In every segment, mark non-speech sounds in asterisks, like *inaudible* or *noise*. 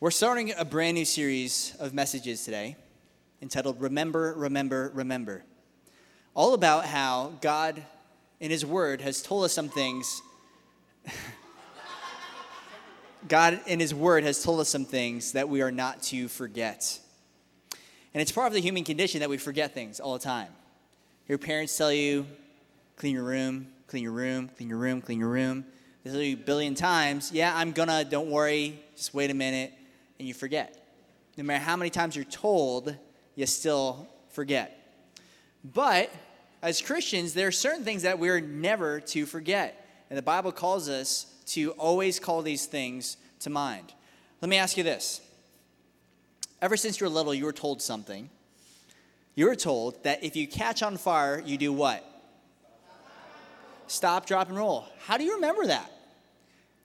We're starting a brand new series of messages today entitled Remember, Remember, Remember. All about how God, in His Word, has told us some things. *laughs* God, in His Word, has told us some things that we are not to forget. And it's part of the human condition that we forget things all the time. Your parents tell you, clean your room, clean your room, clean your room, clean your room. They tell you a billion times, yeah, I'm gonna, don't worry, just wait a minute and you forget. No matter how many times you're told, you still forget. But as Christians, there are certain things that we're never to forget. And the Bible calls us to always call these things to mind. Let me ask you this. Ever since you were little, you were told something. You were told that if you catch on fire, you do what? Stop, drop, and roll. How do you remember that?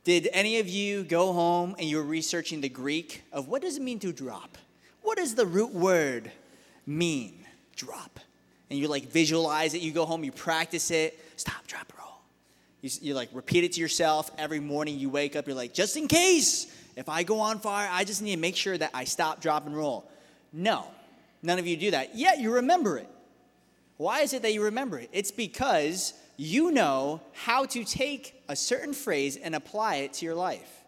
Did any of you go home and you were researching the Greek of what does it mean to drop? What does the root word mean? Drop. And you like visualize it, you go home, you practice it, stop, drop, roll. You, you like repeat it to yourself every morning you wake up, you're like, just in case, if I go on fire, I just need to make sure that I stop, drop, and roll. No, none of you do that. Yet you remember it. Why is it that you remember it? It's because you know how to take a certain phrase and apply it to your life.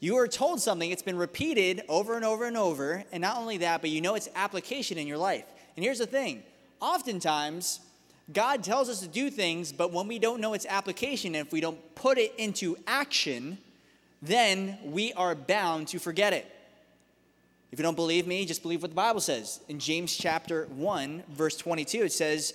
You are told something, it's been repeated over and over and over, and not only that, but you know its application in your life. And here's the thing oftentimes, God tells us to do things, but when we don't know its application, and if we don't put it into action, then we are bound to forget it. If you don't believe me, just believe what the Bible says. In James chapter 1, verse 22, it says,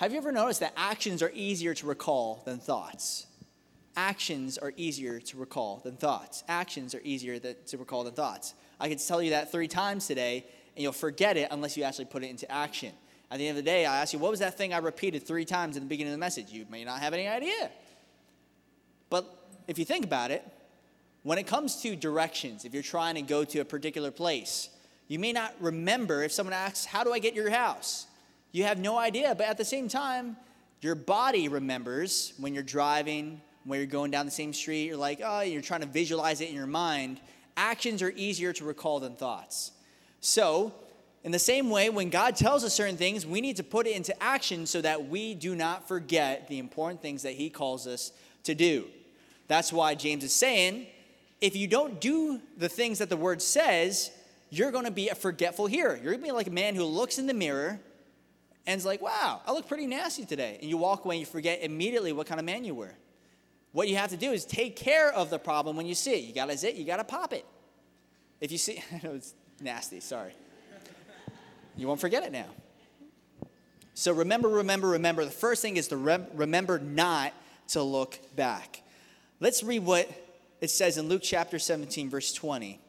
Have you ever noticed that actions are easier to recall than thoughts? Actions are easier to recall than thoughts. Actions are easier to recall than thoughts. I could tell you that three times today, and you'll forget it unless you actually put it into action. At the end of the day, I ask you, what was that thing I repeated three times in the beginning of the message? You may not have any idea. But if you think about it, when it comes to directions, if you're trying to go to a particular place, you may not remember if someone asks, How do I get your house? You have no idea, but at the same time, your body remembers when you're driving, when you're going down the same street, you're like, oh, you're trying to visualize it in your mind. Actions are easier to recall than thoughts. So, in the same way, when God tells us certain things, we need to put it into action so that we do not forget the important things that He calls us to do. That's why James is saying, if you don't do the things that the word says, you're going to be a forgetful hearer. You're going to be like a man who looks in the mirror and is like, wow, I look pretty nasty today. And you walk away and you forget immediately what kind of man you were. What you have to do is take care of the problem when you see it. You got to zit, you got to pop it. If you see, *laughs* I know it's nasty, sorry. You won't forget it now. So remember, remember, remember. The first thing is to rem- remember not to look back. Let's read what it says in Luke chapter 17, verse 20.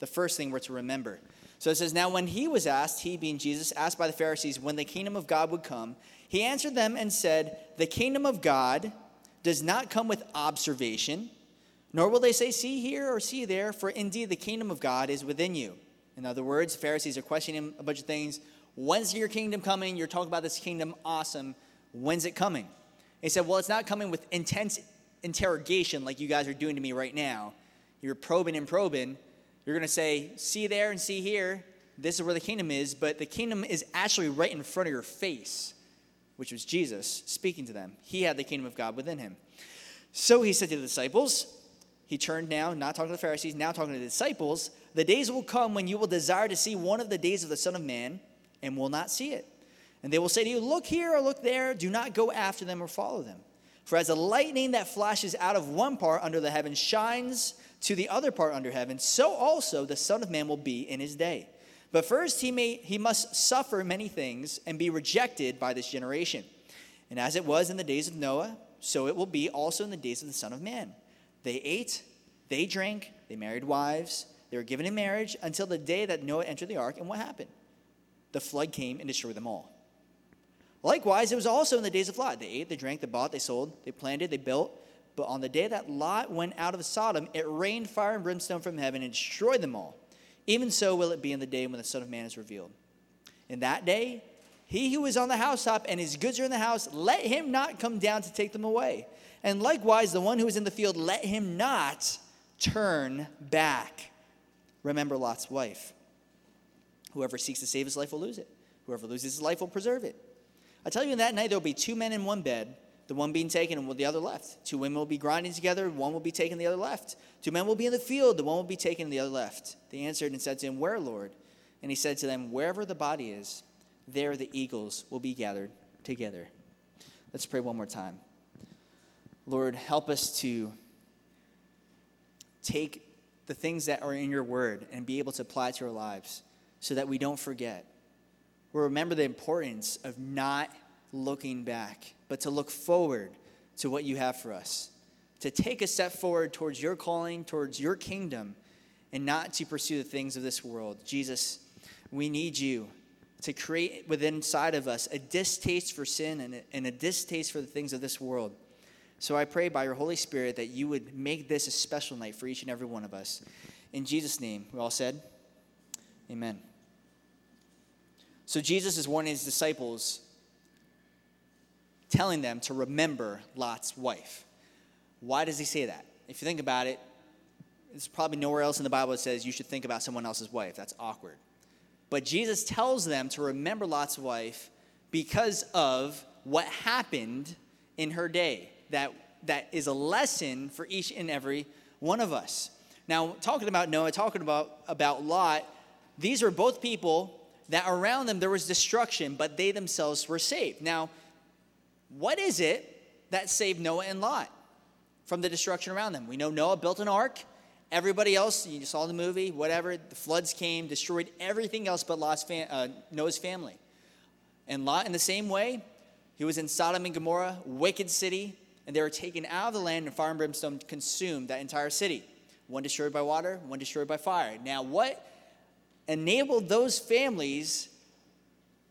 The first thing we're to remember. So it says, Now when he was asked, he being Jesus, asked by the Pharisees when the kingdom of God would come, he answered them and said, The kingdom of God does not come with observation, nor will they say, See here or see there, for indeed the kingdom of God is within you. In other words, the Pharisees are questioning him a bunch of things. When's your kingdom coming? You're talking about this kingdom, awesome. When's it coming? He said, Well, it's not coming with intense interrogation like you guys are doing to me right now. You're probing and probing. You're going to say, see there and see here. This is where the kingdom is, but the kingdom is actually right in front of your face, which was Jesus speaking to them. He had the kingdom of God within him. So he said to the disciples, he turned now, not talking to the Pharisees, now talking to the disciples, the days will come when you will desire to see one of the days of the Son of Man and will not see it. And they will say to you, Look here or look there, do not go after them or follow them. For as the lightning that flashes out of one part under the heaven shines to the other part under heaven, so also the Son of Man will be in his day. But first he, may, he must suffer many things and be rejected by this generation. And as it was in the days of Noah, so it will be also in the days of the Son of Man. They ate, they drank, they married wives, They were given in marriage until the day that Noah entered the ark. And what happened? The flood came and destroyed them all. Likewise, it was also in the days of Lot. They ate, they drank, they bought, they sold, they planted, they built. But on the day that Lot went out of Sodom, it rained fire and brimstone from heaven and destroyed them all. Even so will it be in the day when the Son of Man is revealed. In that day, he who is on the housetop and his goods are in the house, let him not come down to take them away. And likewise, the one who is in the field, let him not turn back. Remember Lot's wife. Whoever seeks to save his life will lose it. Whoever loses his life will preserve it. I tell you, in that night there will be two men in one bed, the one being taken and the other left. Two women will be grinding together, one will be taken, the other left. Two men will be in the field, the one will be taken, the other left. They answered and said to him, Where, Lord? And he said to them, Wherever the body is, there the eagles will be gathered together. Let's pray one more time. Lord, help us to take the things that are in your word and be able to apply to our lives so that we don't forget. We remember the importance of not looking back, but to look forward to what you have for us, to take a step forward towards your calling, towards your kingdom, and not to pursue the things of this world. Jesus, we need you to create within inside of us a distaste for sin and a, and a distaste for the things of this world. So I pray by your Holy Spirit that you would make this a special night for each and every one of us. In Jesus' name, we all said, Amen. So Jesus is warning his disciples, telling them to remember Lot's wife. Why does he say that? If you think about it, there's probably nowhere else in the Bible that says you should think about someone else's wife. That's awkward. But Jesus tells them to remember Lot's wife because of what happened in her day. That, that is a lesson for each and every one of us. Now, talking about Noah, talking about, about Lot, these are both people that around them there was destruction, but they themselves were saved. Now, what is it that saved Noah and Lot from the destruction around them? We know Noah built an ark. Everybody else, you saw the movie, whatever, the floods came, destroyed everything else but Lot's fam- uh, Noah's family. And Lot, in the same way, he was in Sodom and Gomorrah, wicked city, and they were taken out of the land, and fire and brimstone consumed that entire city. One destroyed by water, one destroyed by fire. Now, what enabled those families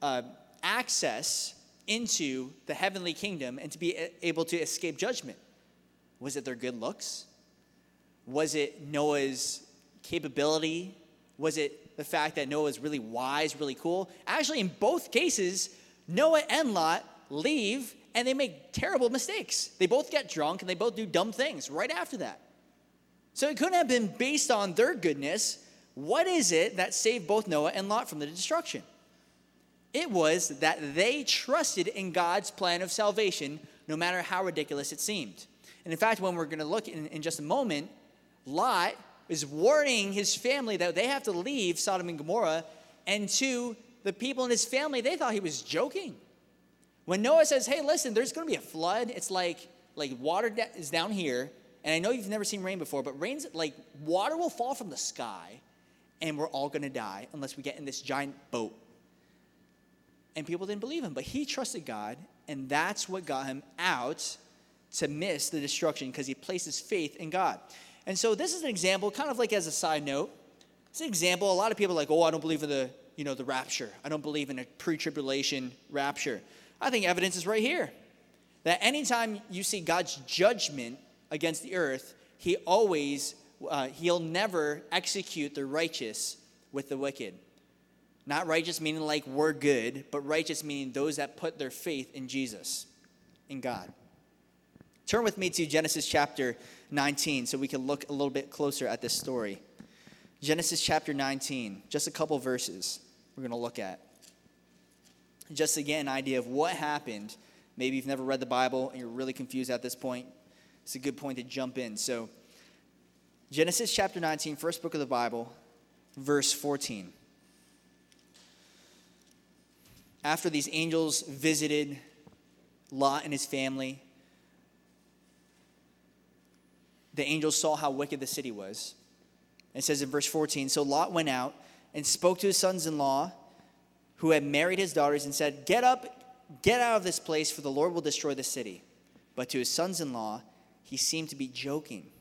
uh, access into the heavenly kingdom and to be able to escape judgment? Was it their good looks? Was it Noah's capability? Was it the fact that Noah was really wise, really cool? Actually, in both cases, Noah and Lot leave and they make terrible mistakes. They both get drunk and they both do dumb things right after that. So it couldn't have been based on their goodness. What is it that saved both Noah and Lot from the destruction? It was that they trusted in God's plan of salvation, no matter how ridiculous it seemed. And in fact, when we're going to look in, in just a moment, Lot is warning his family that they have to leave Sodom and Gomorrah. And to the people in his family, they thought he was joking. When Noah says, hey, listen, there's going to be a flood, it's like, like water is down here. And I know you've never seen rain before, but rain's like water will fall from the sky and we're all going to die unless we get in this giant boat. And people didn't believe him, but he trusted God, and that's what got him out to miss the destruction because he placed his faith in God. And so this is an example, kind of like as a side note. It's an example. A lot of people are like, oh, I don't believe in the, you know, the rapture. I don't believe in a pre-tribulation rapture. I think evidence is right here. That anytime you see God's judgment against the earth, he always, uh, he'll never execute the righteous with the wicked. Not righteous meaning like we're good, but righteous meaning those that put their faith in Jesus, in God. Turn with me to Genesis chapter 19 so we can look a little bit closer at this story. Genesis chapter 19, just a couple verses we're going to look at. Just to get an idea of what happened. Maybe you've never read the Bible and you're really confused at this point. It's a good point to jump in. So, Genesis chapter 19, first book of the Bible, verse 14. After these angels visited Lot and his family, the angels saw how wicked the city was. It says in verse 14 So Lot went out and spoke to his sons in law who had married his daughters and said, Get up, get out of this place, for the Lord will destroy the city. But to his sons in law, he seemed to be joking.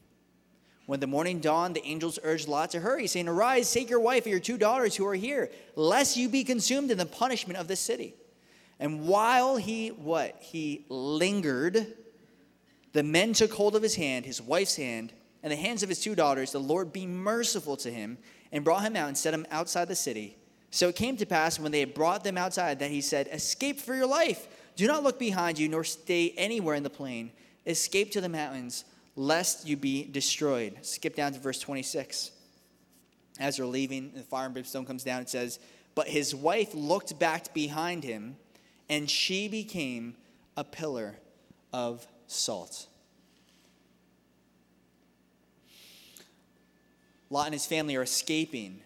When the morning dawned, the angels urged Lot to hurry, saying, Arise, take your wife and your two daughters who are here, lest you be consumed in the punishment of this city. And while he what? He lingered, the men took hold of his hand, his wife's hand, and the hands of his two daughters, the Lord be merciful to him, and brought him out and set him outside the city. So it came to pass when they had brought them outside that he said, Escape for your life. Do not look behind you, nor stay anywhere in the plain. Escape to the mountains lest you be destroyed. Skip down to verse 26. As they're leaving, the fire and brimstone comes down. It says, But his wife looked back behind him, and she became a pillar of salt. Lot and his family are escaping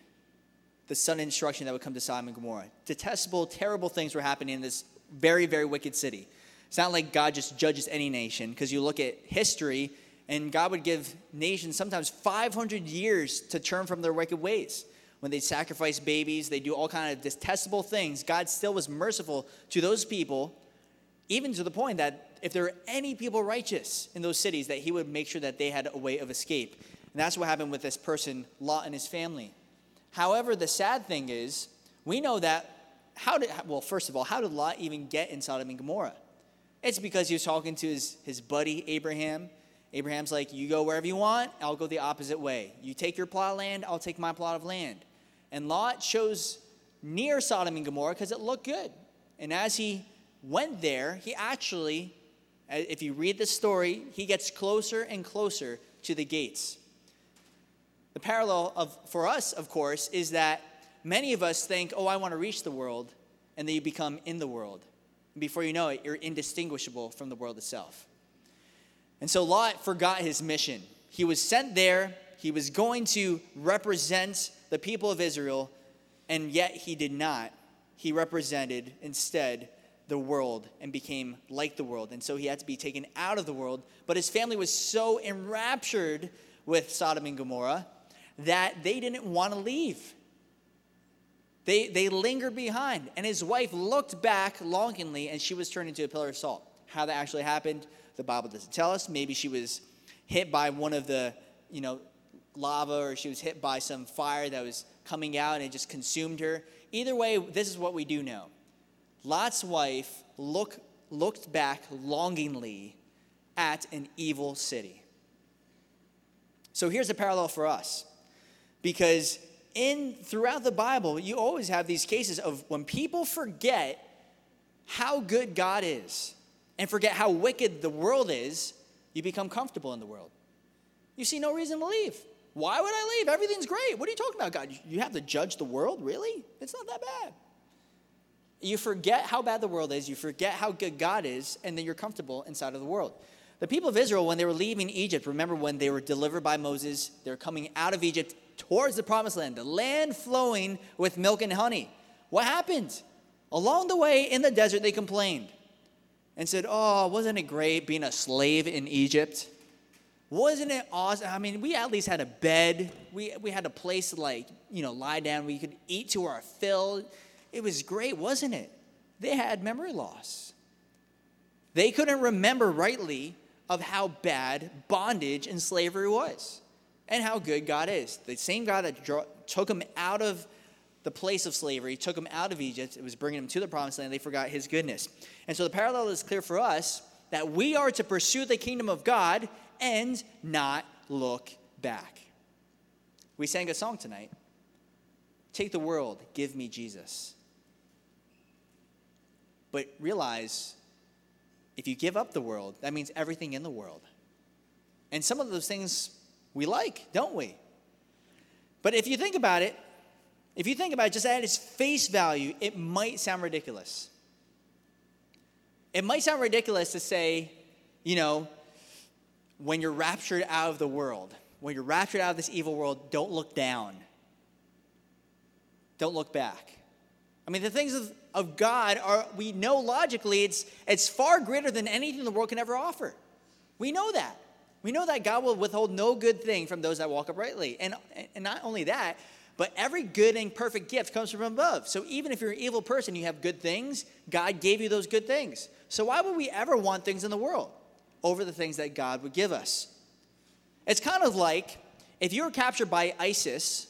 the sudden instruction that would come to Sodom and Gomorrah. Detestable, terrible things were happening in this very, very wicked city. It's not like God just judges any nation, because you look at history, and God would give nations sometimes 500 years to turn from their wicked ways. When they sacrifice babies, they do all kind of detestable things. God still was merciful to those people, even to the point that if there were any people righteous in those cities, that He would make sure that they had a way of escape. And that's what happened with this person, Lot and his family. However, the sad thing is, we know that how did well, first of all, how did Lot even get in Sodom and Gomorrah? It's because he was talking to his, his buddy Abraham Abraham's like, You go wherever you want, I'll go the opposite way. You take your plot of land, I'll take my plot of land. And Lot chose near Sodom and Gomorrah because it looked good. And as he went there, he actually, if you read the story, he gets closer and closer to the gates. The parallel of, for us, of course, is that many of us think, oh, I want to reach the world, and then you become in the world. And before you know it, you're indistinguishable from the world itself. And so Lot forgot his mission. He was sent there, he was going to represent the people of Israel, and yet he did not. He represented instead the world and became like the world. And so he had to be taken out of the world. But his family was so enraptured with Sodom and Gomorrah that they didn't want to leave. They, they lingered behind, and his wife looked back longingly, and she was turned into a pillar of salt. How that actually happened, the Bible doesn't tell us. Maybe she was hit by one of the, you know, lava or she was hit by some fire that was coming out and it just consumed her. Either way, this is what we do know. Lot's wife look, looked back longingly at an evil city. So here's a parallel for us. Because in throughout the Bible, you always have these cases of when people forget how good God is and forget how wicked the world is, you become comfortable in the world. You see no reason to leave. Why would I leave? Everything's great. What are you talking about, God? You have to judge the world? Really? It's not that bad. You forget how bad the world is, you forget how good God is, and then you're comfortable inside of the world. The people of Israel, when they were leaving Egypt, remember when they were delivered by Moses, they're coming out of Egypt towards the promised land, the land flowing with milk and honey. What happened? Along the way in the desert, they complained and said, Oh, wasn't it great being a slave in Egypt? Wasn't it awesome? I mean, we at least had a bed. We, we had a place to like, you know, lie down. We could eat to our fill. It was great, wasn't it? They had memory loss. They couldn't remember rightly of how bad bondage and slavery was and how good God is. The same God that took them out of the place of slavery, took them out of Egypt, it was bringing them to the promised land, they forgot his goodness. And so the parallel is clear for us that we are to pursue the kingdom of God and not look back. We sang a song tonight Take the world, give me Jesus. But realize if you give up the world, that means everything in the world. And some of those things we like, don't we? But if you think about it, if you think about it, just at its face value, it might sound ridiculous. It might sound ridiculous to say, you know, when you're raptured out of the world, when you're raptured out of this evil world, don't look down. Don't look back. I mean, the things of, of God are, we know logically, it's, it's far greater than anything the world can ever offer. We know that. We know that God will withhold no good thing from those that walk uprightly. And, and not only that, but every good and perfect gift comes from above. So even if you're an evil person, you have good things, God gave you those good things. So why would we ever want things in the world over the things that God would give us? It's kind of like If you were captured by ISIS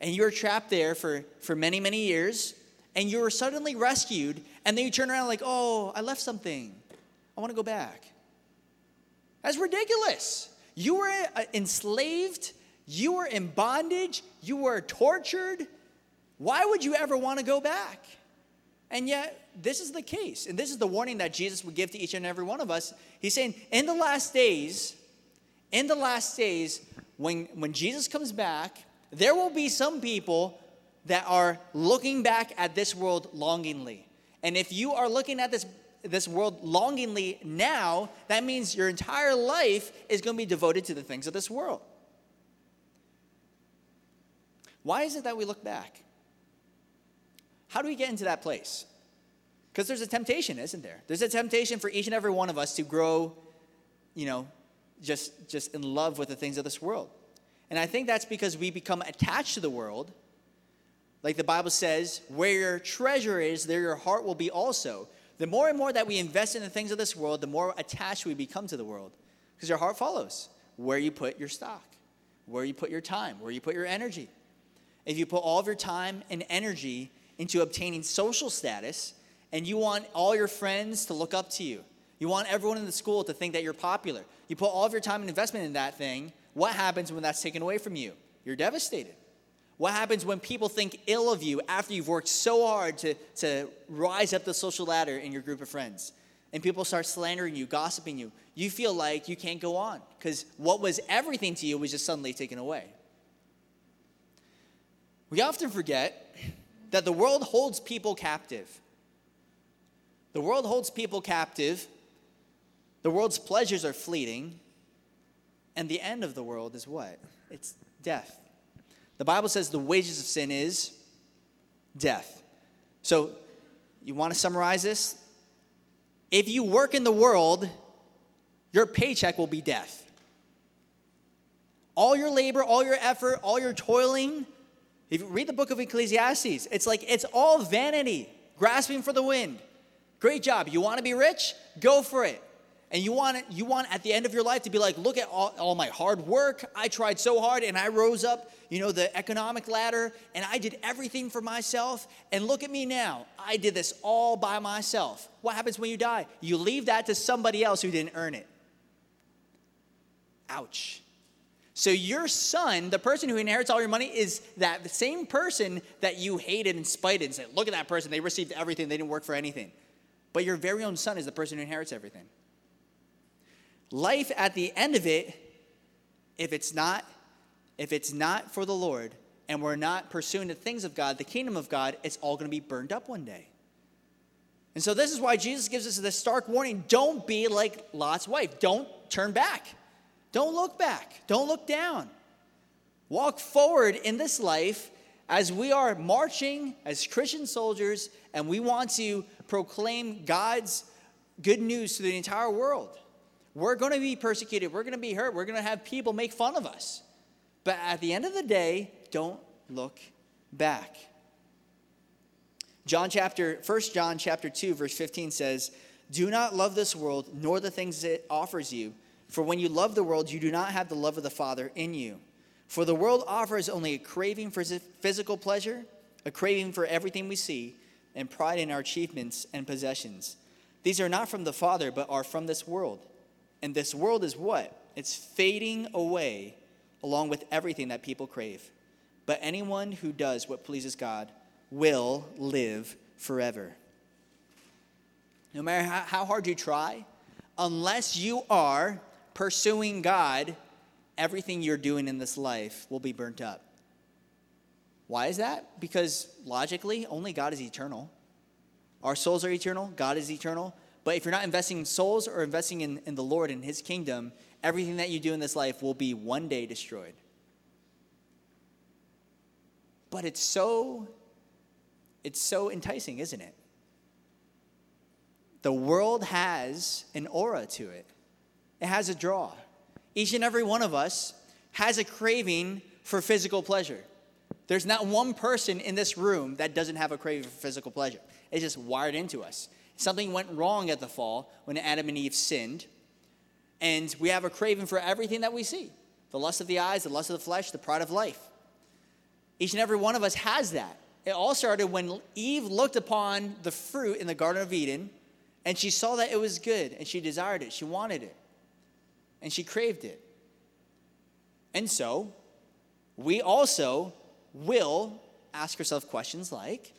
and you were trapped there for, for many, many years, and you were suddenly rescued, and then you turn around like, oh, I left something. I want to go back. That's ridiculous. You were uh, enslaved, you were in bondage, you were tortured. Why would you ever want to go back? And yet, this is the case. And this is the warning that Jesus would give to each and every one of us. He's saying, in the last days, in the last days, when, when Jesus comes back, there will be some people that are looking back at this world longingly. And if you are looking at this, this world longingly now, that means your entire life is going to be devoted to the things of this world. Why is it that we look back? How do we get into that place? Because there's a temptation, isn't there? There's a temptation for each and every one of us to grow, you know, just, just in love with the things of this world. And I think that's because we become attached to the world. Like the Bible says, where your treasure is, there your heart will be also. The more and more that we invest in the things of this world, the more attached we become to the world. Because your heart follows where you put your stock, where you put your time, where you put your energy. If you put all of your time and energy into obtaining social status, and you want all your friends to look up to you, you want everyone in the school to think that you're popular, you put all of your time and investment in that thing, what happens when that's taken away from you? You're devastated. What happens when people think ill of you after you've worked so hard to, to rise up the social ladder in your group of friends? And people start slandering you, gossiping you. You feel like you can't go on because what was everything to you was just suddenly taken away. We often forget that the world holds people captive. The world holds people captive. The world's pleasures are fleeting. And the end of the world is what? It's death. The Bible says the wages of sin is death. So, you want to summarize this? If you work in the world, your paycheck will be death. All your labor, all your effort, all your toiling, if you read the book of Ecclesiastes, it's like it's all vanity, grasping for the wind. Great job. You want to be rich? Go for it. And you want it, you want at the end of your life to be like, look at all, all my hard work. I tried so hard and I rose up, you know, the economic ladder and I did everything for myself. And look at me now. I did this all by myself. What happens when you die? You leave that to somebody else who didn't earn it. Ouch. So your son, the person who inherits all your money, is that same person that you hated and spited and said, look at that person, they received everything, they didn't work for anything. But your very own son is the person who inherits everything. Life at the end of it, if it's not, if it's not for the Lord and we're not pursuing the things of God, the kingdom of God, it's all going to be burned up one day. And so this is why Jesus gives us this stark warning: don't be like Lot's wife. Don't turn back. Don't look back. Don't look down. Walk forward in this life as we are marching as Christian soldiers and we want to proclaim God's good news to the entire world. We're going to be persecuted. We're going to be hurt. We're going to have people make fun of us. But at the end of the day, don't look back. John chapter 1 John chapter 2 verse 15 says, "Do not love this world nor the things it offers you, for when you love the world, you do not have the love of the Father in you. For the world offers only a craving for physical pleasure, a craving for everything we see, and pride in our achievements and possessions. These are not from the Father, but are from this world. And this world is what? It's fading away along with everything that people crave. But anyone who does what pleases God will live forever. No matter how hard you try, unless you are pursuing God, everything you're doing in this life will be burnt up. Why is that? Because logically, only God is eternal. Our souls are eternal, God is eternal. But if you're not investing in souls or investing in, in the Lord and His kingdom, everything that you do in this life will be one day destroyed. But it's so it's so enticing, isn't it? The world has an aura to it. It has a draw. Each and every one of us has a craving for physical pleasure. There's not one person in this room that doesn't have a craving for physical pleasure. It's just wired into us. Something went wrong at the fall when Adam and Eve sinned, and we have a craving for everything that we see. the lust of the eyes, the lust of the flesh, the pride of life. Each and every one of us has that. It all started when Eve looked upon the fruit in the Garden of Eden and she saw that it was good and she desired it. She wanted it and she craved it. And so, we also will ask ourselves questions like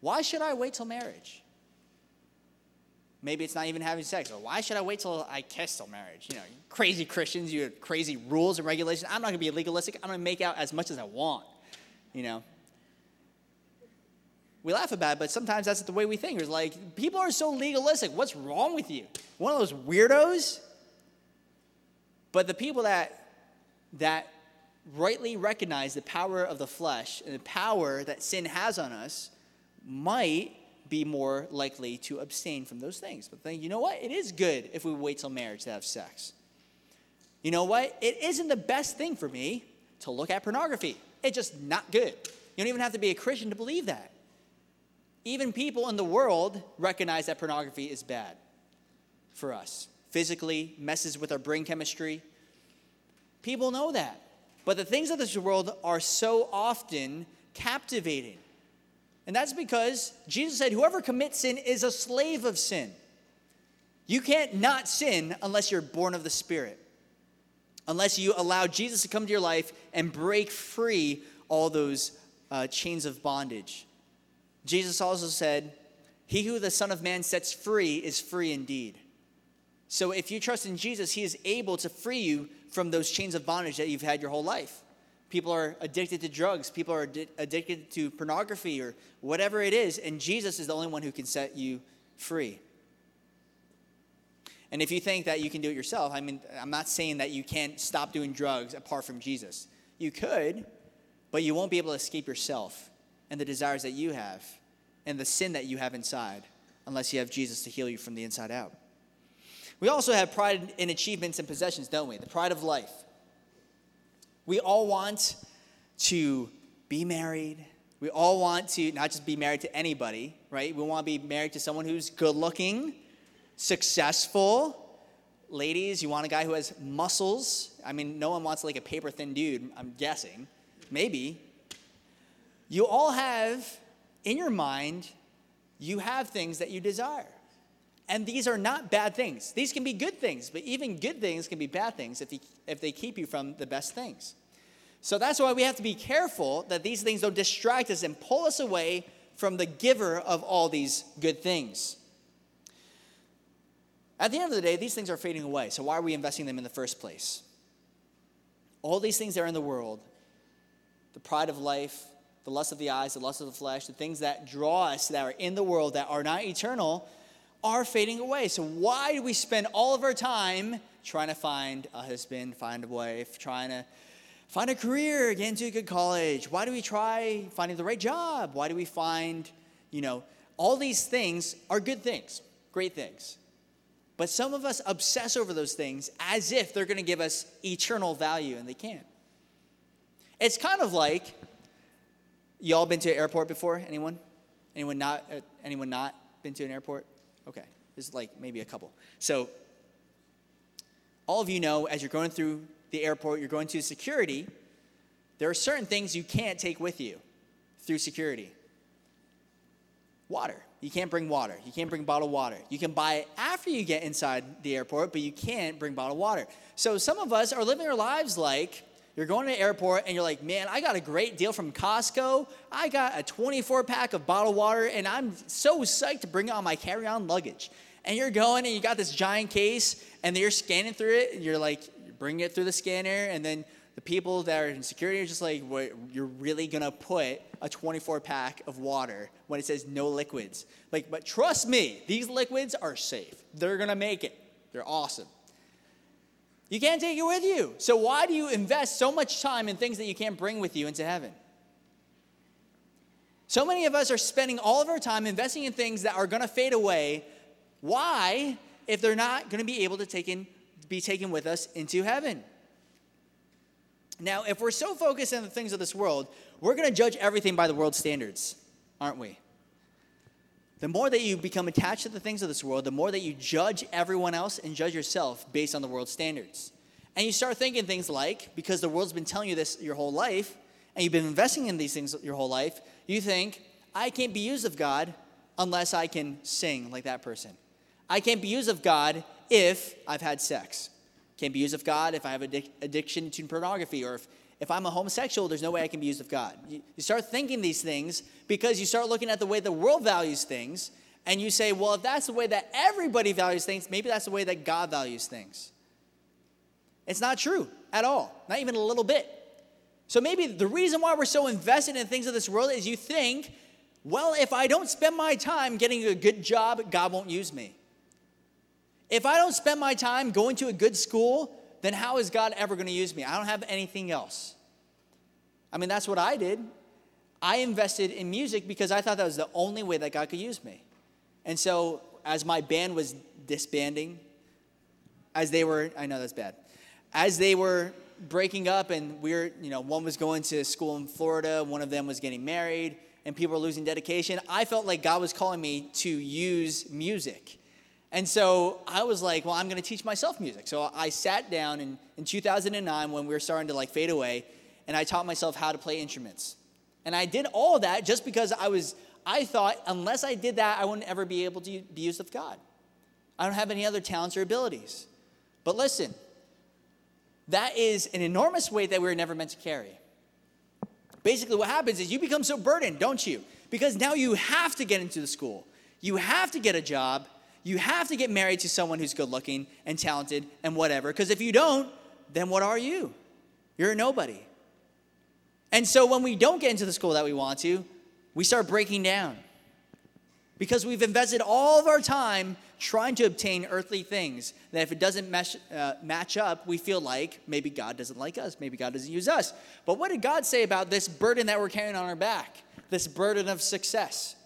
why should I wait till marriage? Maybe it's not even having sex. Or why should I wait till I kiss till marriage? You know, crazy Christians, you have crazy rules and regulations. I'm not gonna be legalistic. I'm gonna make out as much as I want. You know. We laugh about it, but sometimes that's the way we think. It's like people are so legalistic. What's wrong with you? One of those weirdos? But the people that that rightly recognize the power of the flesh and the power that sin has on us might be more likely to abstain from those things. But think, you know what? It is good if we wait till marriage to have sex. You know what? It isn't the best thing for me to look at pornography. It's just not good. You don't even have to be a Christian to believe that. Even people in the world recognize that pornography is bad for us. Physically, messes with our brain chemistry. People know that. But the things of this world are so often captivating. And that's because Jesus said, whoever commits sin is a slave of sin. You can't not sin unless you're born of the Spirit, unless you allow Jesus to come to your life and break free all those uh, chains of bondage. Jesus also said, He who the Son of Man sets free is free indeed. So if you trust in Jesus, He is able to free you from those chains of bondage that you've had your whole life. People are addicted to drugs, people are addicted to pornography or whatever it is, and Jesus is the only one who can set you free. And if you think that you can do it yourself, I mean, I'm not saying that you can't stop doing drugs apart from Jesus. You could, but you won't be able to escape yourself and the desires that you have and the sin that you have inside unless you have Jesus to heal you from the inside out. We also have pride in achievements and possessions, don't we? The pride of life. We all want to be married. We all want to not just be married to anybody, right? We want to be married to someone who's good looking, successful. Ladies, you want a guy who has muscles. I mean, no one wants like a paper thin dude, I'm guessing. Maybe. You all have in your mind, you have things that you desire. And these are not bad things. These can be good things, but even good things can be bad things if, you, if they keep you from the best things. So that's why we have to be careful that these things don't distract us and pull us away from the giver of all these good things. At the end of the day, these things are fading away. So why are we investing them in the first place? All these things that are in the world the pride of life, the lust of the eyes, the lust of the flesh, the things that draw us that are in the world that are not eternal are fading away. So, why do we spend all of our time trying to find a husband, find a wife, trying to find a career, get into a good college? Why do we try finding the right job? Why do we find, you know, all these things are good things, great things. But some of us obsess over those things as if they're going to give us eternal value, and they can't. It's kind of like, y'all been to an airport before? Anyone? Anyone not? Uh, anyone not been to an airport? Okay, this is like maybe a couple. So, all of you know as you're going through the airport, you're going to security, there are certain things you can't take with you through security. Water. You can't bring water. You can't bring bottled water. You can buy it after you get inside the airport, but you can't bring bottled water. So some of us are living our lives like you're going to the airport and you're like, man, I got a great deal from Costco. I got a 24 pack of bottled water and I'm so psyched to bring it on my carry on luggage. And you're going and you got this giant case and you're scanning through it and you're like, bringing it through the scanner and then the people that are in security are just like, you're really gonna put a 24 pack of water when it says no liquids. Like, but trust me, these liquids are safe. They're gonna make it. They're awesome. You can't take it with you. So, why do you invest so much time in things that you can't bring with you into heaven? So many of us are spending all of our time investing in things that are going to fade away. Why, if they're not going to be able to take in, be taken with us into heaven? Now, if we're so focused on the things of this world, we're going to judge everything by the world's standards, aren't we? The more that you become attached to the things of this world, the more that you judge everyone else and judge yourself based on the world's standards. And you start thinking things like, because the world's been telling you this your whole life, and you've been investing in these things your whole life, you think, I can't be used of God unless I can sing like that person. I can't be used of God if I've had sex. Can't be used of God if I have addic- addiction to pornography or if, if I'm a homosexual, there's no way I can be used of God. You, you start thinking these things because you start looking at the way the world values things and you say, well, if that's the way that everybody values things, maybe that's the way that God values things. It's not true at all, not even a little bit. So maybe the reason why we're so invested in things of this world is you think, well, if I don't spend my time getting a good job, God won't use me. If I don't spend my time going to a good school, then how is God ever going to use me? I don't have anything else. I mean, that's what I did. I invested in music because I thought that was the only way that God could use me. And so, as my band was disbanding, as they were, I know that's bad, as they were breaking up and we are you know, one was going to school in Florida, one of them was getting married, and people were losing dedication, I felt like God was calling me to use music. And so I was like, well, I'm going to teach myself music. So I sat down in, in 2009 when we were starting to like fade away, and I taught myself how to play instruments. And I did all that just because I was, I thought, unless I did that, I wouldn't ever be able to be used of God. I don't have any other talents or abilities. But listen, that is an enormous weight that we were never meant to carry. Basically, what happens is you become so burdened, don't you? Because now you have to get into the school, you have to get a job, you have to get married to someone who's good looking and talented and whatever. Because if you don't, then what are you? You're a nobody. And so when we don't get into the school that we want to, we start breaking down. Because we've invested all of our time trying to obtain earthly things that if it doesn't mesh, uh, match up, we feel like maybe God doesn't like us, maybe God doesn't use us. But what did God say about this burden that we're carrying on our back, this burden of success?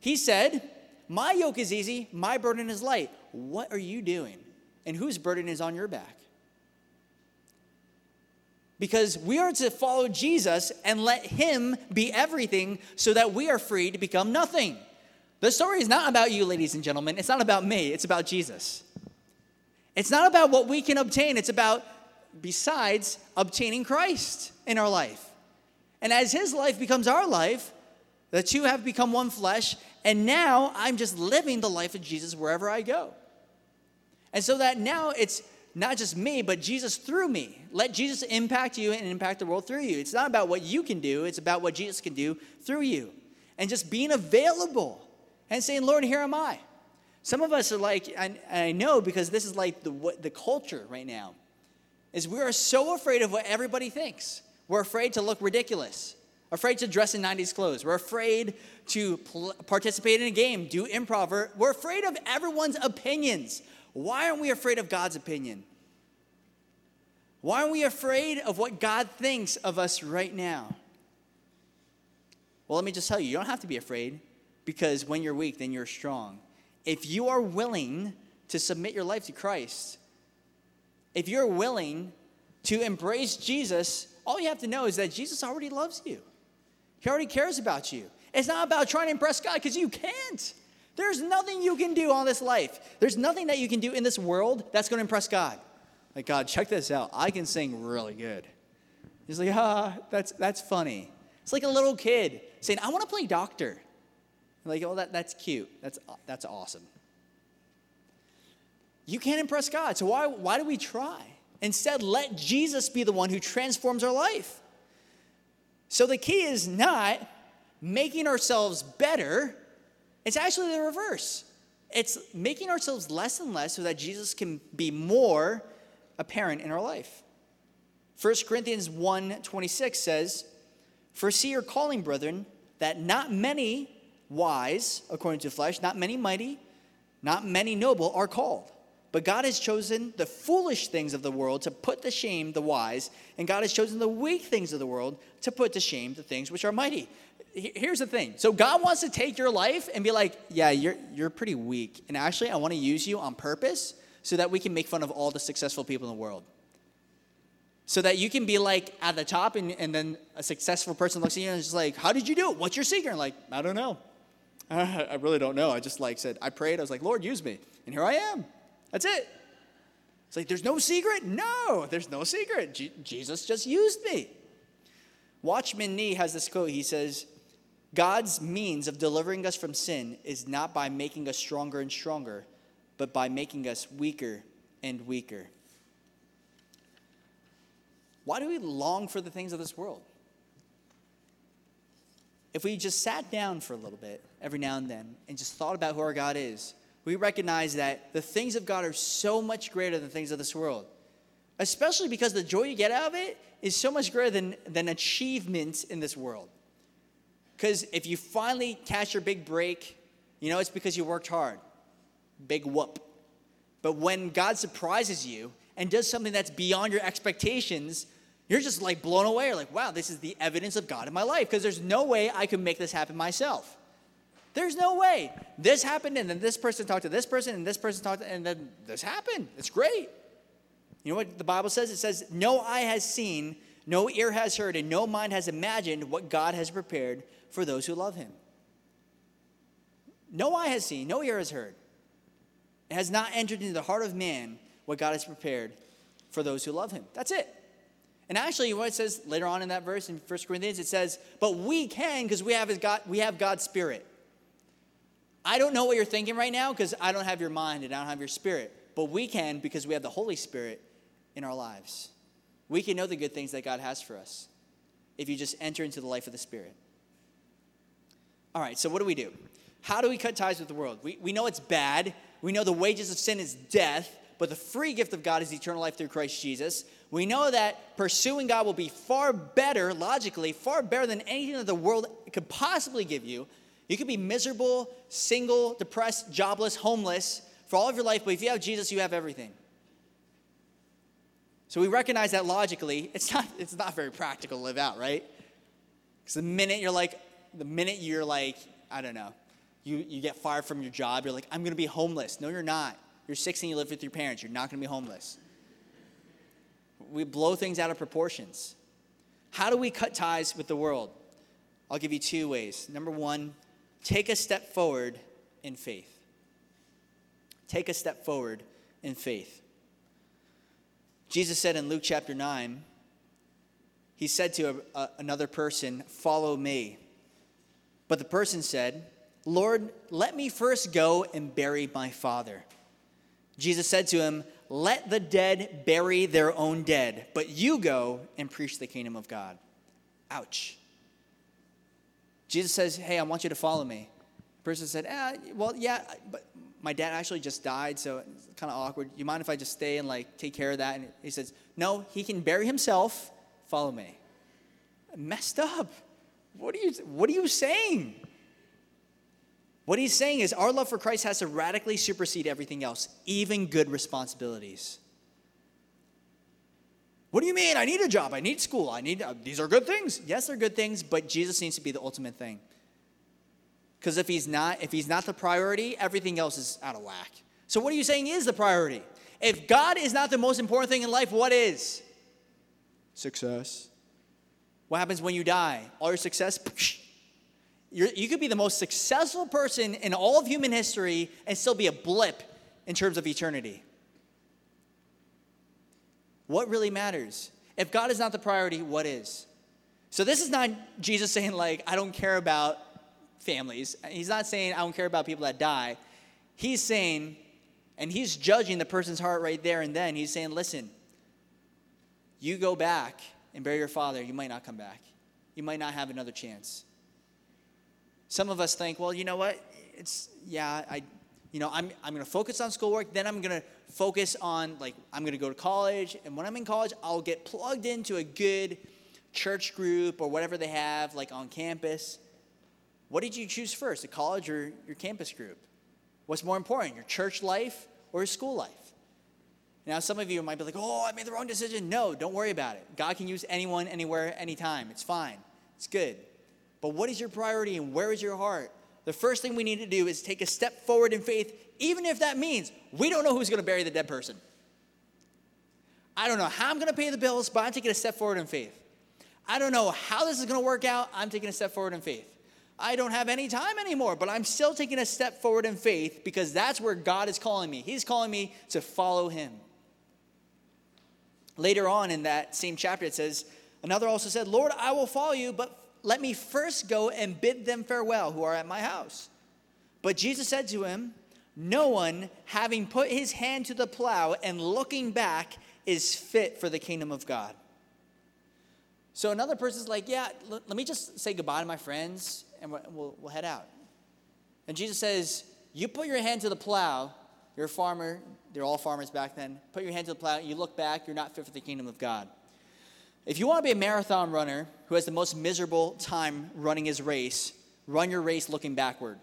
He said, my yoke is easy, my burden is light. What are you doing? And whose burden is on your back? Because we are to follow Jesus and let Him be everything so that we are free to become nothing. The story is not about you, ladies and gentlemen. It's not about me, it's about Jesus. It's not about what we can obtain, it's about, besides, obtaining Christ in our life. And as His life becomes our life, the two have become one flesh, and now I'm just living the life of Jesus wherever I go. And so that now it's not just me, but Jesus through me. Let Jesus impact you and impact the world through you. It's not about what you can do, it's about what Jesus can do through you. And just being available and saying, Lord, here am I. Some of us are like, and I know because this is like the, the culture right now, is we are so afraid of what everybody thinks. We're afraid to look ridiculous afraid to dress in 90s clothes. We're afraid to pl- participate in a game, do improv. We're, we're afraid of everyone's opinions. Why aren't we afraid of God's opinion? Why aren't we afraid of what God thinks of us right now? Well, let me just tell you, you don't have to be afraid because when you're weak, then you're strong. If you are willing to submit your life to Christ, if you're willing to embrace Jesus, all you have to know is that Jesus already loves you. He already cares about you. It's not about trying to impress God because you can't. There's nothing you can do on this life. There's nothing that you can do in this world that's going to impress God. Like, God, check this out. I can sing really good. He's like, ah, that's, that's funny. It's like a little kid saying, I want to play doctor. like, oh, that, that's cute. That's, that's awesome. You can't impress God. So why, why do we try? Instead, let Jesus be the one who transforms our life. So the key is not making ourselves better, it's actually the reverse. It's making ourselves less and less so that Jesus can be more apparent in our life. 1 Corinthians 1 26 says, For see your calling, brethren, that not many wise, according to flesh, not many mighty, not many noble are called. But God has chosen the foolish things of the world to put to shame the wise, and God has chosen the weak things of the world to put to shame the things which are mighty. Here's the thing. So God wants to take your life and be like, "Yeah, you're you're pretty weak, and actually I want to use you on purpose so that we can make fun of all the successful people in the world." So that you can be like at the top, and, and then a successful person looks at you and is like, How did you do it? What's your secret? And like, I don't know. *laughs* I really don't know. I just like said, I prayed. I was like, Lord, use me. And here I am. That's it. It's like, there's no secret? No, there's no secret. Je- Jesus just used me. Watchman Nee has this quote. He says, God's means of delivering us from sin is not by making us stronger and stronger, but by making us weaker and weaker. Why do we long for the things of this world? If we just sat down for a little bit every now and then and just thought about who our God is, we recognize that the things of God are so much greater than things of this world. Especially because the joy you get out of it is so much greater than, than achievements in this world. Because if you finally catch your big break, you know, it's because you worked hard. Big whoop. But when God surprises you and does something that's beyond your expectations, you're just like blown away. You're like, wow, this is the evidence of God in my life because there's no way I could make this happen myself. There's no way. This happened, and then this person talked to this person, and this person talked, to, and then this happened. It's great. You know what the Bible says? It says, No eye has seen, no ear has heard, and no mind has imagined what God has prepared for those who love him. No eye has seen, no ear has heard. It has not entered into the heart of man what God has prepared for those who love him. That's it. And actually, what it says later on in that verse in 1 Corinthians, it says, But we can because we have, God, we have God's Spirit. I don't know what you're thinking right now because I don't have your mind and I don't have your spirit, but we can because we have the Holy Spirit in our lives. We can know the good things that God has for us if you just enter into the life of the Spirit. All right, so what do we do? How do we cut ties with the world? We, we know it's bad. We know the wages of sin is death, but the free gift of God is eternal life through Christ Jesus. We know that pursuing God will be far better, logically, far better than anything that the world could possibly give you you could be miserable, single, depressed, jobless, homeless for all of your life, but if you have Jesus, you have everything. So we recognize that logically, it's not, *laughs* it's not very practical to live out, right? Because the minute you're like, the minute you're like, I don't know, you, you get fired from your job, you're like, I'm gonna be homeless. No, you're not. You're 16, you live with your parents, you're not gonna be homeless. We blow things out of proportions. How do we cut ties with the world? I'll give you two ways. Number one, take a step forward in faith. Take a step forward in faith. Jesus said in Luke chapter 9, he said to a, a, another person, Follow me. But the person said, Lord, let me first go and bury my father. Jesus said to him, Let the dead bury their own dead, but you go and preach the kingdom of God. Ouch. Jesus says, Hey, I want you to follow me. The person said, eh, Well, yeah, but my dad actually just died, so it's kind of awkward. You mind if I just stay and like take care of that? And he says, No, he can bury himself. Follow me. Messed up. What are you, what are you saying? What he's saying is our love for Christ has to radically supersede everything else, even good responsibilities. What do you mean? I need a job. I need school. I need, uh, these are good things. Yes, they're good things, but Jesus needs to be the ultimate thing. Because if he's not, if he's not the priority, everything else is out of whack. So what are you saying is the priority? If God is not the most important thing in life, what is? Success. What happens when you die? All your success, You're, you could be the most successful person in all of human history and still be a blip in terms of eternity. What really matters? If God is not the priority, what is? So this is not Jesus saying, like, I don't care about families. He's not saying, I don't care about people that die. He's saying, and he's judging the person's heart right there and then. He's saying, listen, you go back and bury your father, you might not come back. You might not have another chance. Some of us think, well, you know what? It's, yeah, I, you know, I'm, I'm going to focus on schoolwork, then I'm going to focus on, like, I'm going to go to college. And when I'm in college, I'll get plugged into a good church group or whatever they have, like, on campus. What did you choose first, a college or your campus group? What's more important, your church life or your school life? Now, some of you might be like, oh, I made the wrong decision. No, don't worry about it. God can use anyone, anywhere, anytime. It's fine, it's good. But what is your priority and where is your heart? the first thing we need to do is take a step forward in faith, even if that means we don't know who's going to bury the dead person. I don't know how I'm going to pay the bills, but I'm taking a step forward in faith. I don't know how this is going to work out. I'm taking a step forward in faith. I don't have any time anymore, but I'm still taking a step forward in faith because that's where God is calling me. He's calling me to follow Him. Later on in that same chapter, it says, Another also said, Lord, I will follow you, but let me first go and bid them farewell who are at my house. But Jesus said to him, No one, having put his hand to the plow and looking back, is fit for the kingdom of God. So another person's like, Yeah, l- let me just say goodbye to my friends and we'll, we'll head out. And Jesus says, You put your hand to the plow, you're a farmer, they're all farmers back then. Put your hand to the plow, you look back, you're not fit for the kingdom of God. If you want to be a marathon runner who has the most miserable time running his race, run your race looking backward.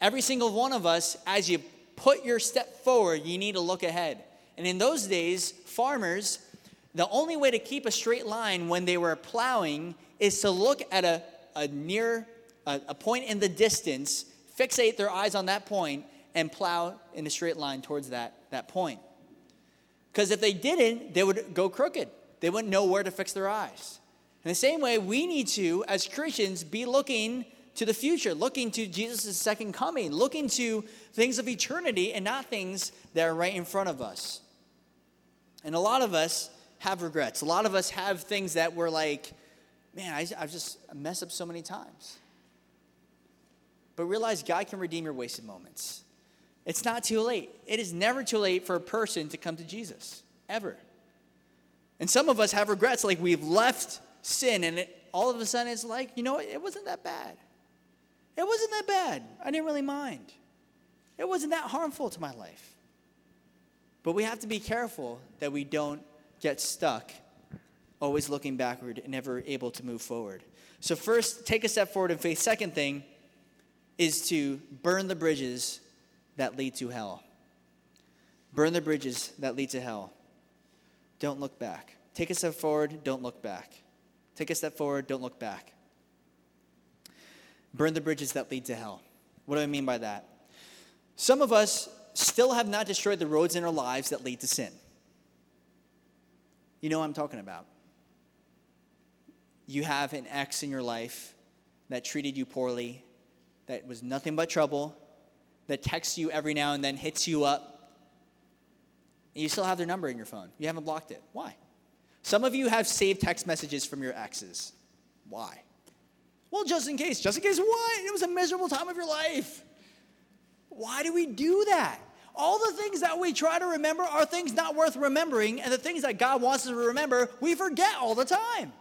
Every single one of us, as you put your step forward, you need to look ahead. And in those days, farmers, the only way to keep a straight line when they were plowing is to look at a, a near a, a point in the distance, fixate their eyes on that point, and plow in a straight line towards that, that point. Because if they didn't, they would go crooked. They wouldn't know where to fix their eyes. In the same way, we need to, as Christians, be looking to the future, looking to Jesus' second coming, looking to things of eternity and not things that are right in front of us. And a lot of us have regrets. A lot of us have things that we're like, man, I, have just messed up so many times. But realize God can redeem your wasted moments. It's not too late. It is never too late for a person to come to Jesus, ever. And some of us have regrets, like we've left sin, and it, all of a sudden it's like, you know, it wasn't that bad. It wasn't that bad. I didn't really mind. It wasn't that harmful to my life. But we have to be careful that we don't get stuck, always looking backward and never able to move forward. So, first, take a step forward in faith. Second thing is to burn the bridges that lead to hell. Burn the bridges that lead to hell. Don't look back. Take a step forward, don't look back. Take a step forward, don't look back. Burn the bridges that lead to hell. What do I mean by that? Some of us still have not destroyed the roads in our lives that lead to sin. You know what I'm talking about. You have an ex in your life that treated you poorly, that was nothing but trouble, that texts you every now and then, hits you up, and you still have their number in your phone. You haven't blocked it. Why? Some of you have saved text messages from your exes. Why? Well, just in case. Just in case what? It was a miserable time of your life. Why do we do that? All the things that we try to remember are things not worth remembering, and the things that God wants us to remember, we forget all the time.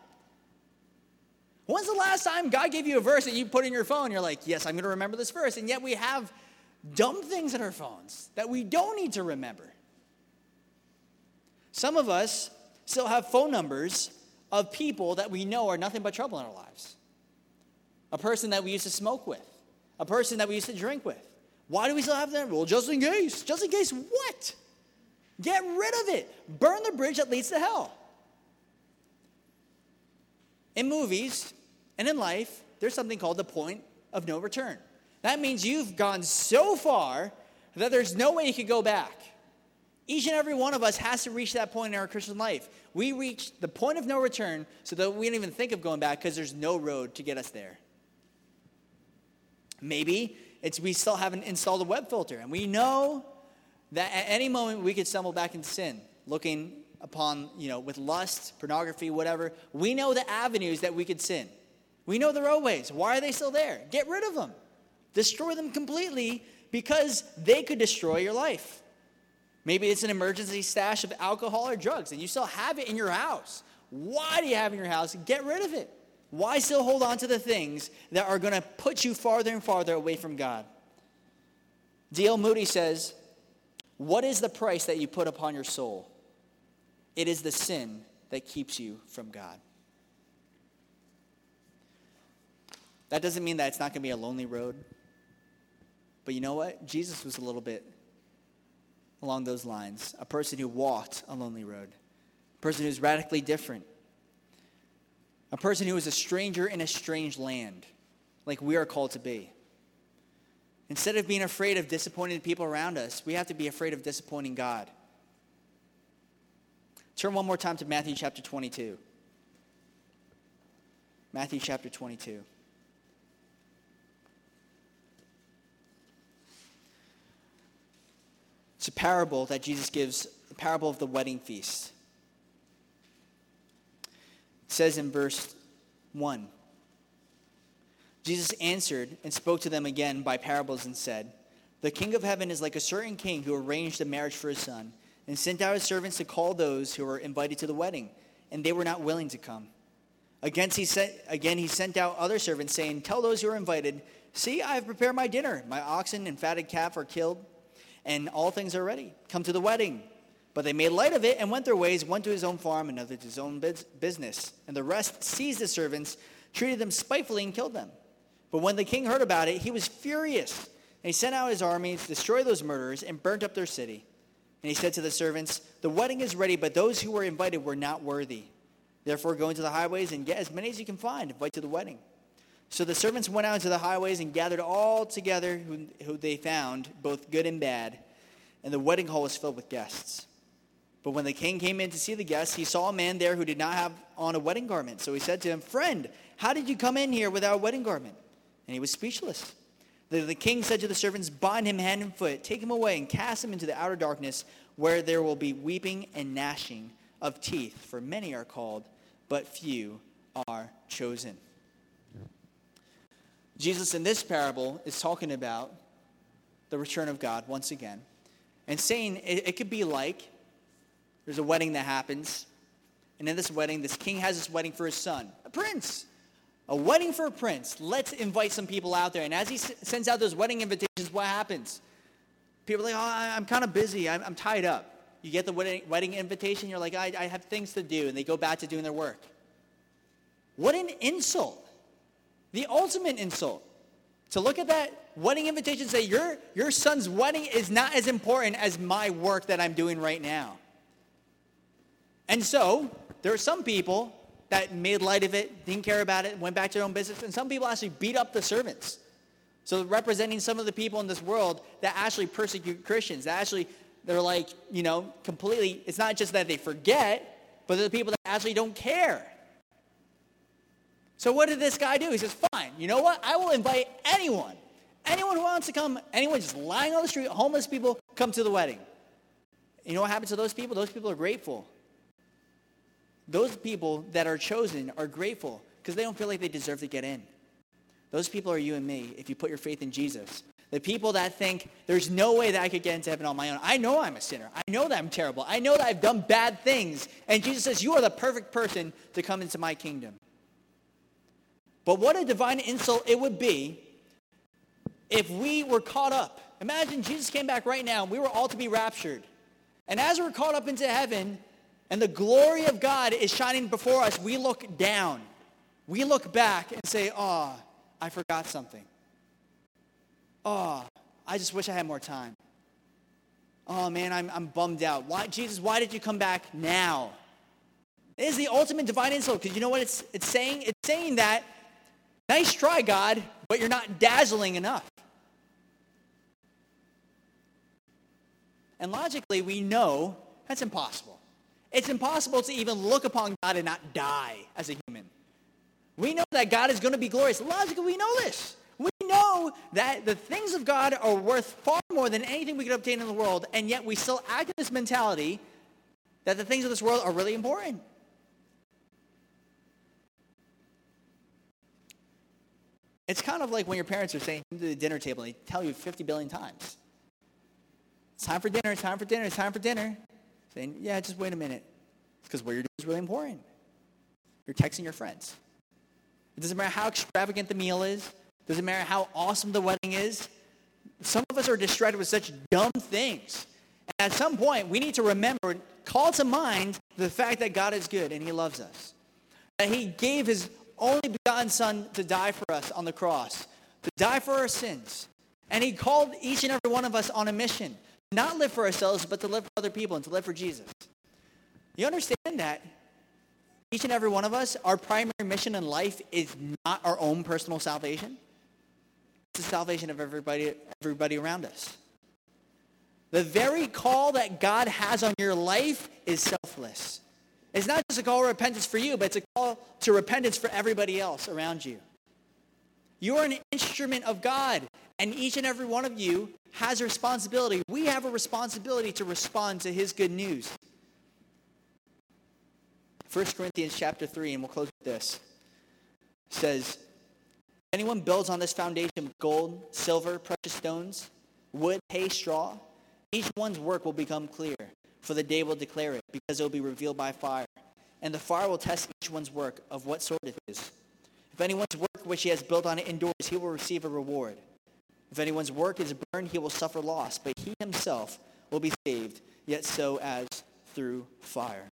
When's the last time God gave you a verse that you put in your phone? You're like, yes, I'm going to remember this verse. And yet we have dumb things in our phones that we don't need to remember. Some of us still have phone numbers of people that we know are nothing but trouble in our lives. A person that we used to smoke with, a person that we used to drink with. Why do we still have that Well, just in case. Just in case what? Get rid of it. Burn the bridge that leads to hell. In movies and in life, there's something called the point of no return. That means you've gone so far that there's no way you could go back. Each and every one of us has to reach that point in our Christian life. We reach the point of no return so that we don't even think of going back because there's no road to get us there. Maybe it's we still haven't installed a web filter and we know that at any moment we could stumble back into sin, looking upon, you know, with lust, pornography, whatever. We know the avenues that we could sin. We know the roadways. Why are they still there? Get rid of them. Destroy them completely because they could destroy your life. Maybe it's an emergency stash of alcohol or drugs and you still have it in your house. Why do you have it in your house? Get rid of it. Why still hold on to the things that are going to put you farther and farther away from God? D.L. Moody says, What is the price that you put upon your soul? It is the sin that keeps you from God. That doesn't mean that it's not going to be a lonely road. But you know what? Jesus was a little bit along those lines a person who walked a lonely road, a person who's radically different, a person who is a stranger in a strange land, like we are called to be. Instead of being afraid of disappointing people around us, we have to be afraid of disappointing God. Turn one more time to Matthew chapter 22. Matthew chapter 22. It's a parable that Jesus gives the parable of the wedding feast. Says in verse 1 Jesus answered and spoke to them again by parables and said, The king of heaven is like a certain king who arranged a marriage for his son and sent out his servants to call those who were invited to the wedding, and they were not willing to come. Again he, sent, again, he sent out other servants, saying, Tell those who are invited, See, I have prepared my dinner. My oxen and fatted calf are killed, and all things are ready. Come to the wedding. But they made light of it and went their ways, one to his own farm, another to his own business. And the rest seized the servants, treated them spitefully, and killed them. But when the king heard about it, he was furious. And he sent out his army to destroy those murderers and burnt up their city. And he said to the servants, The wedding is ready, but those who were invited were not worthy. Therefore, go into the highways and get as many as you can find, invite to the wedding. So the servants went out into the highways and gathered all together who, who they found, both good and bad. And the wedding hall was filled with guests. But when the king came in to see the guests, he saw a man there who did not have on a wedding garment. So he said to him, Friend, how did you come in here without a wedding garment? and he was speechless. The, the king said to the servants, Bind him hand and foot, take him away, and cast him into the outer darkness, where there will be weeping and gnashing of teeth, for many are called, but few are chosen. Jesus in this parable is talking about the return of God once again and saying it, it could be like there's a wedding that happens, and in this wedding, this king has this wedding for his son, a prince. A wedding for a prince. Let's invite some people out there. And as he s- sends out those wedding invitations, what happens? People are like, oh, I'm kind of busy. I'm, I'm, tied up. You get the wedding, wedding invitation. You're like, I, I have things to do. And they go back to doing their work. What an insult. The ultimate insult. To look at that wedding invitation and say, your, your son's wedding is not as important as my work that I'm doing right now. And so, there are some people that made light of it, didn't care about it, went back to their own business. And some people actually beat up the servants. So representing some of the people in this world that actually persecute Christians, that actually, they're like, you know, completely, it's not just that they forget, but they're the people that actually don't care. So what did this guy do? He says, fine, you know what? I will invite anyone. Anyone who wants to come, anyone just lying on the street, homeless people, come to the wedding. You know what happens to those people? Those people are grateful. Those people that are chosen are grateful because they don't feel like they deserve to get in. Those people are you and me if you put your faith in Jesus. The people that think there's no way that I could get into heaven on my own. I know I'm a sinner. I know that I'm terrible. I know that I've done bad things. And Jesus says, you are the perfect person to come into my kingdom. But what a divine insult it would be if we were caught up. Imagine Jesus came back right now and we were all to be raptured. And as we're caught up into heaven, and the glory of God is shining before us, we look down. We look back and say, oh, I forgot something. Oh, I just wish I had more time. Oh man, I'm, I'm bummed out. Why, Jesus, why did you come back now? It is the ultimate divine insult because you know what it's, it's saying? It's saying that, nice try, God, but you're not dazzling enough. And logically, we know that's impossible. It's impossible to even look upon God and not die as a human. We know that God is going to be glorious. Logically, we know this. We know that the things of God are worth far more than anything we could obtain in the world, and yet we still act in this mentality that the things of this world are really important. It's kind of like when your parents are saying to the dinner table, and they tell you 50 billion times. It's time for dinner, it's time for dinner, it's time for dinner saying, yeah, just wait a minute. Because what you're doing is really important. You're texting your friends. It doesn't matter how extravagant the meal is. It doesn't matter how awesome the wedding is. Some of us are distracted with such dumb things. And at some point, we need to remember, call to mind the fact that God is good and he loves us. That he gave his only begotten son to die for us on the cross, to die for our sins. And he called each and every one of us on a mission not live for ourselves, but to live for other people and to live for Jesus. You understand that each and every one of us, our primary mission in life is not our own personal salvation. It's the salvation of everybody, everybody around us. The very call that God has on your life is selfless. It's not just a call to repentance for you, but it's a call to repentance for everybody else around you. You are an instrument of God. And each and every one of you has a responsibility. We have a responsibility to respond to his good news. 1 Corinthians chapter 3, and we'll close with this, says, anyone builds on this foundation with gold, silver, precious stones, wood, hay, straw, each one's work will become clear, for the day will declare it, because it will be revealed by fire. And the fire will test each one's work of what sort it is. If anyone's work which he has built on it endures, he will receive a reward. If anyone's work is burned, he will suffer loss, but he himself will be saved, yet so as through fire.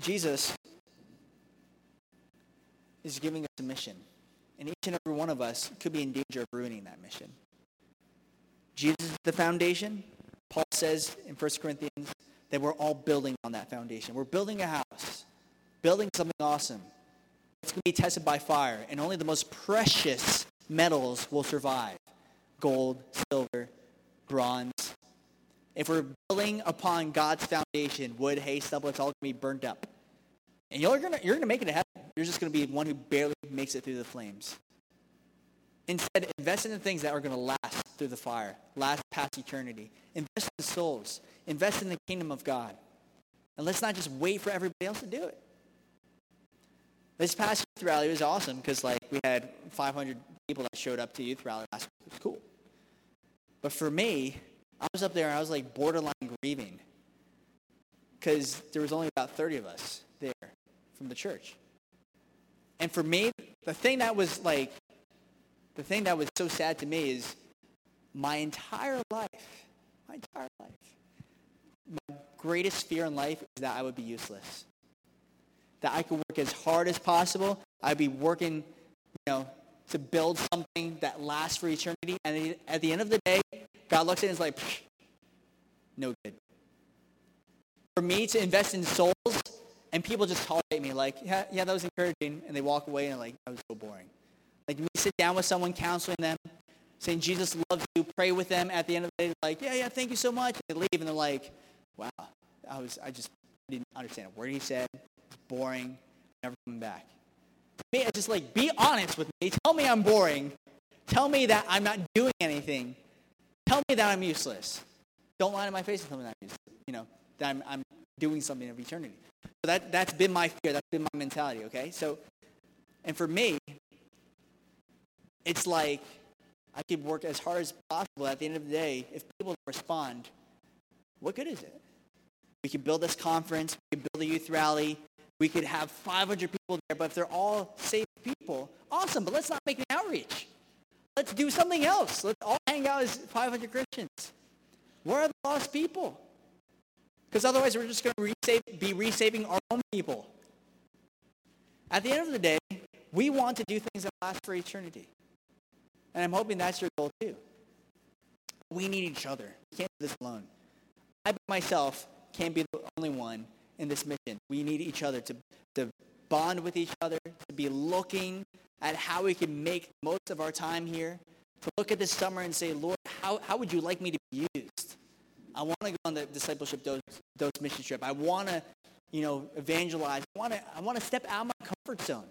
Jesus is giving us a mission, and each and every one of us could be in danger of ruining that mission. Jesus is the foundation. Paul says in 1 Corinthians that we're all building on that foundation. We're building a house, building something awesome. It's going to be tested by fire, and only the most precious metals will survive. Gold, silver, bronze. If we're building upon God's foundation, wood, hay, stubble, it's all going to be burnt up. And you're going to, you're going to make it to heaven. You're just going to be one who barely makes it through the flames. Instead, invest in the things that are going to last through the fire, last past eternity. Invest in souls. Invest in the kingdom of God. And let's not just wait for everybody else to do it. This past youth rally was awesome because like we had 500 people that showed up to youth rally last week. It was cool. But for me, I was up there and I was like borderline grieving because there was only about 30 of us there from the church. And for me, the thing that was like, the thing that was so sad to me is my entire life, my entire life, my greatest fear in life is that I would be useless. That I could work as hard as possible. I'd be working, you know, to build something that lasts for eternity. And at the end of the day, God looks at it and is like, no good. For me to invest in souls and people just tolerate me like, yeah, yeah, that was encouraging. And they walk away and like, that was so boring. Like me sit down with someone, counseling them, saying Jesus loves you, pray with them. At the end of the day, like, yeah, yeah, thank you so much. And they leave and they're like, wow, I was, I just didn't understand a word he said. Boring. Never coming back. Me, it's just like, be honest with me. Tell me I'm boring. Tell me that I'm not doing anything. Tell me that I'm useless. Don't lie to my face and tell me that I'm useless. You know, that I'm, I'm doing something of eternity. So that, that's been my fear. That's been my mentality, okay? So, and for me, it's like I could work as hard as possible. At the end of the day, if people respond, what good is it? We could build this conference. We could build a youth rally. We could have 500 people there, but if they're all safe people, awesome, but let's not make an outreach. Let's do something else. Let's all hang out as 500 Christians. Where are the lost people? Because otherwise we're just going to resave, be resaving our own people. At the end of the day, we want to do things that last for eternity. And I'm hoping that's your goal too. We need each other. We can't do this alone. I myself can't be the only one in this mission. We need each other to, to bond with each other, to be looking at how we can make most of our time here, to look at this summer and say, Lord, how, how would you like me to be used? I want to go on the discipleship dose, dose mission trip. I want to, you know, evangelize. I want to, I want to step out of my comfort zone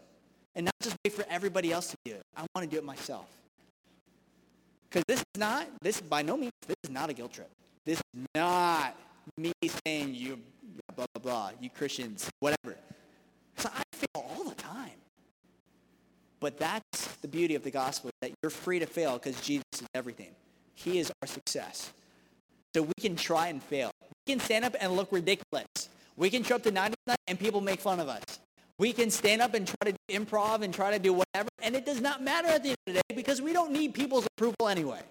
and not just wait for everybody else to do it. I want to do it myself. Because this is not, this by no means, this is not a guilt trip. This is not me saying you, blah, blah, blah, you Christians, whatever. So I fail all the time. But that's the beauty of the gospel, that you're free to fail because Jesus is everything. He is our success. So we can try and fail. We can stand up and look ridiculous. We can show up to 99 and people make fun of us. We can stand up and try to do improv and try to do whatever, and it does not matter at the end of the day because we don't need people's approval anyway.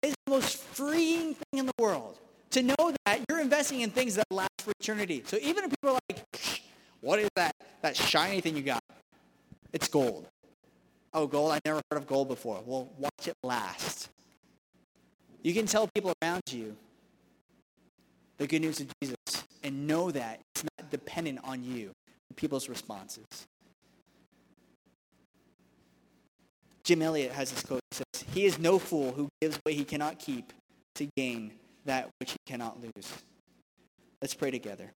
It's the most freeing thing in the world to know that you're investing in things that last for eternity. So even if people are like, what is that, that shiny thing you got? It's gold. Oh, gold? I never heard of gold before. Well, watch it last. You can tell people around you the good news of Jesus and know that it's not dependent on you, people's responses. Jim Elliot has this quote. He says, He is no fool who gives what he cannot keep to gain that which he cannot lose. Let's pray together.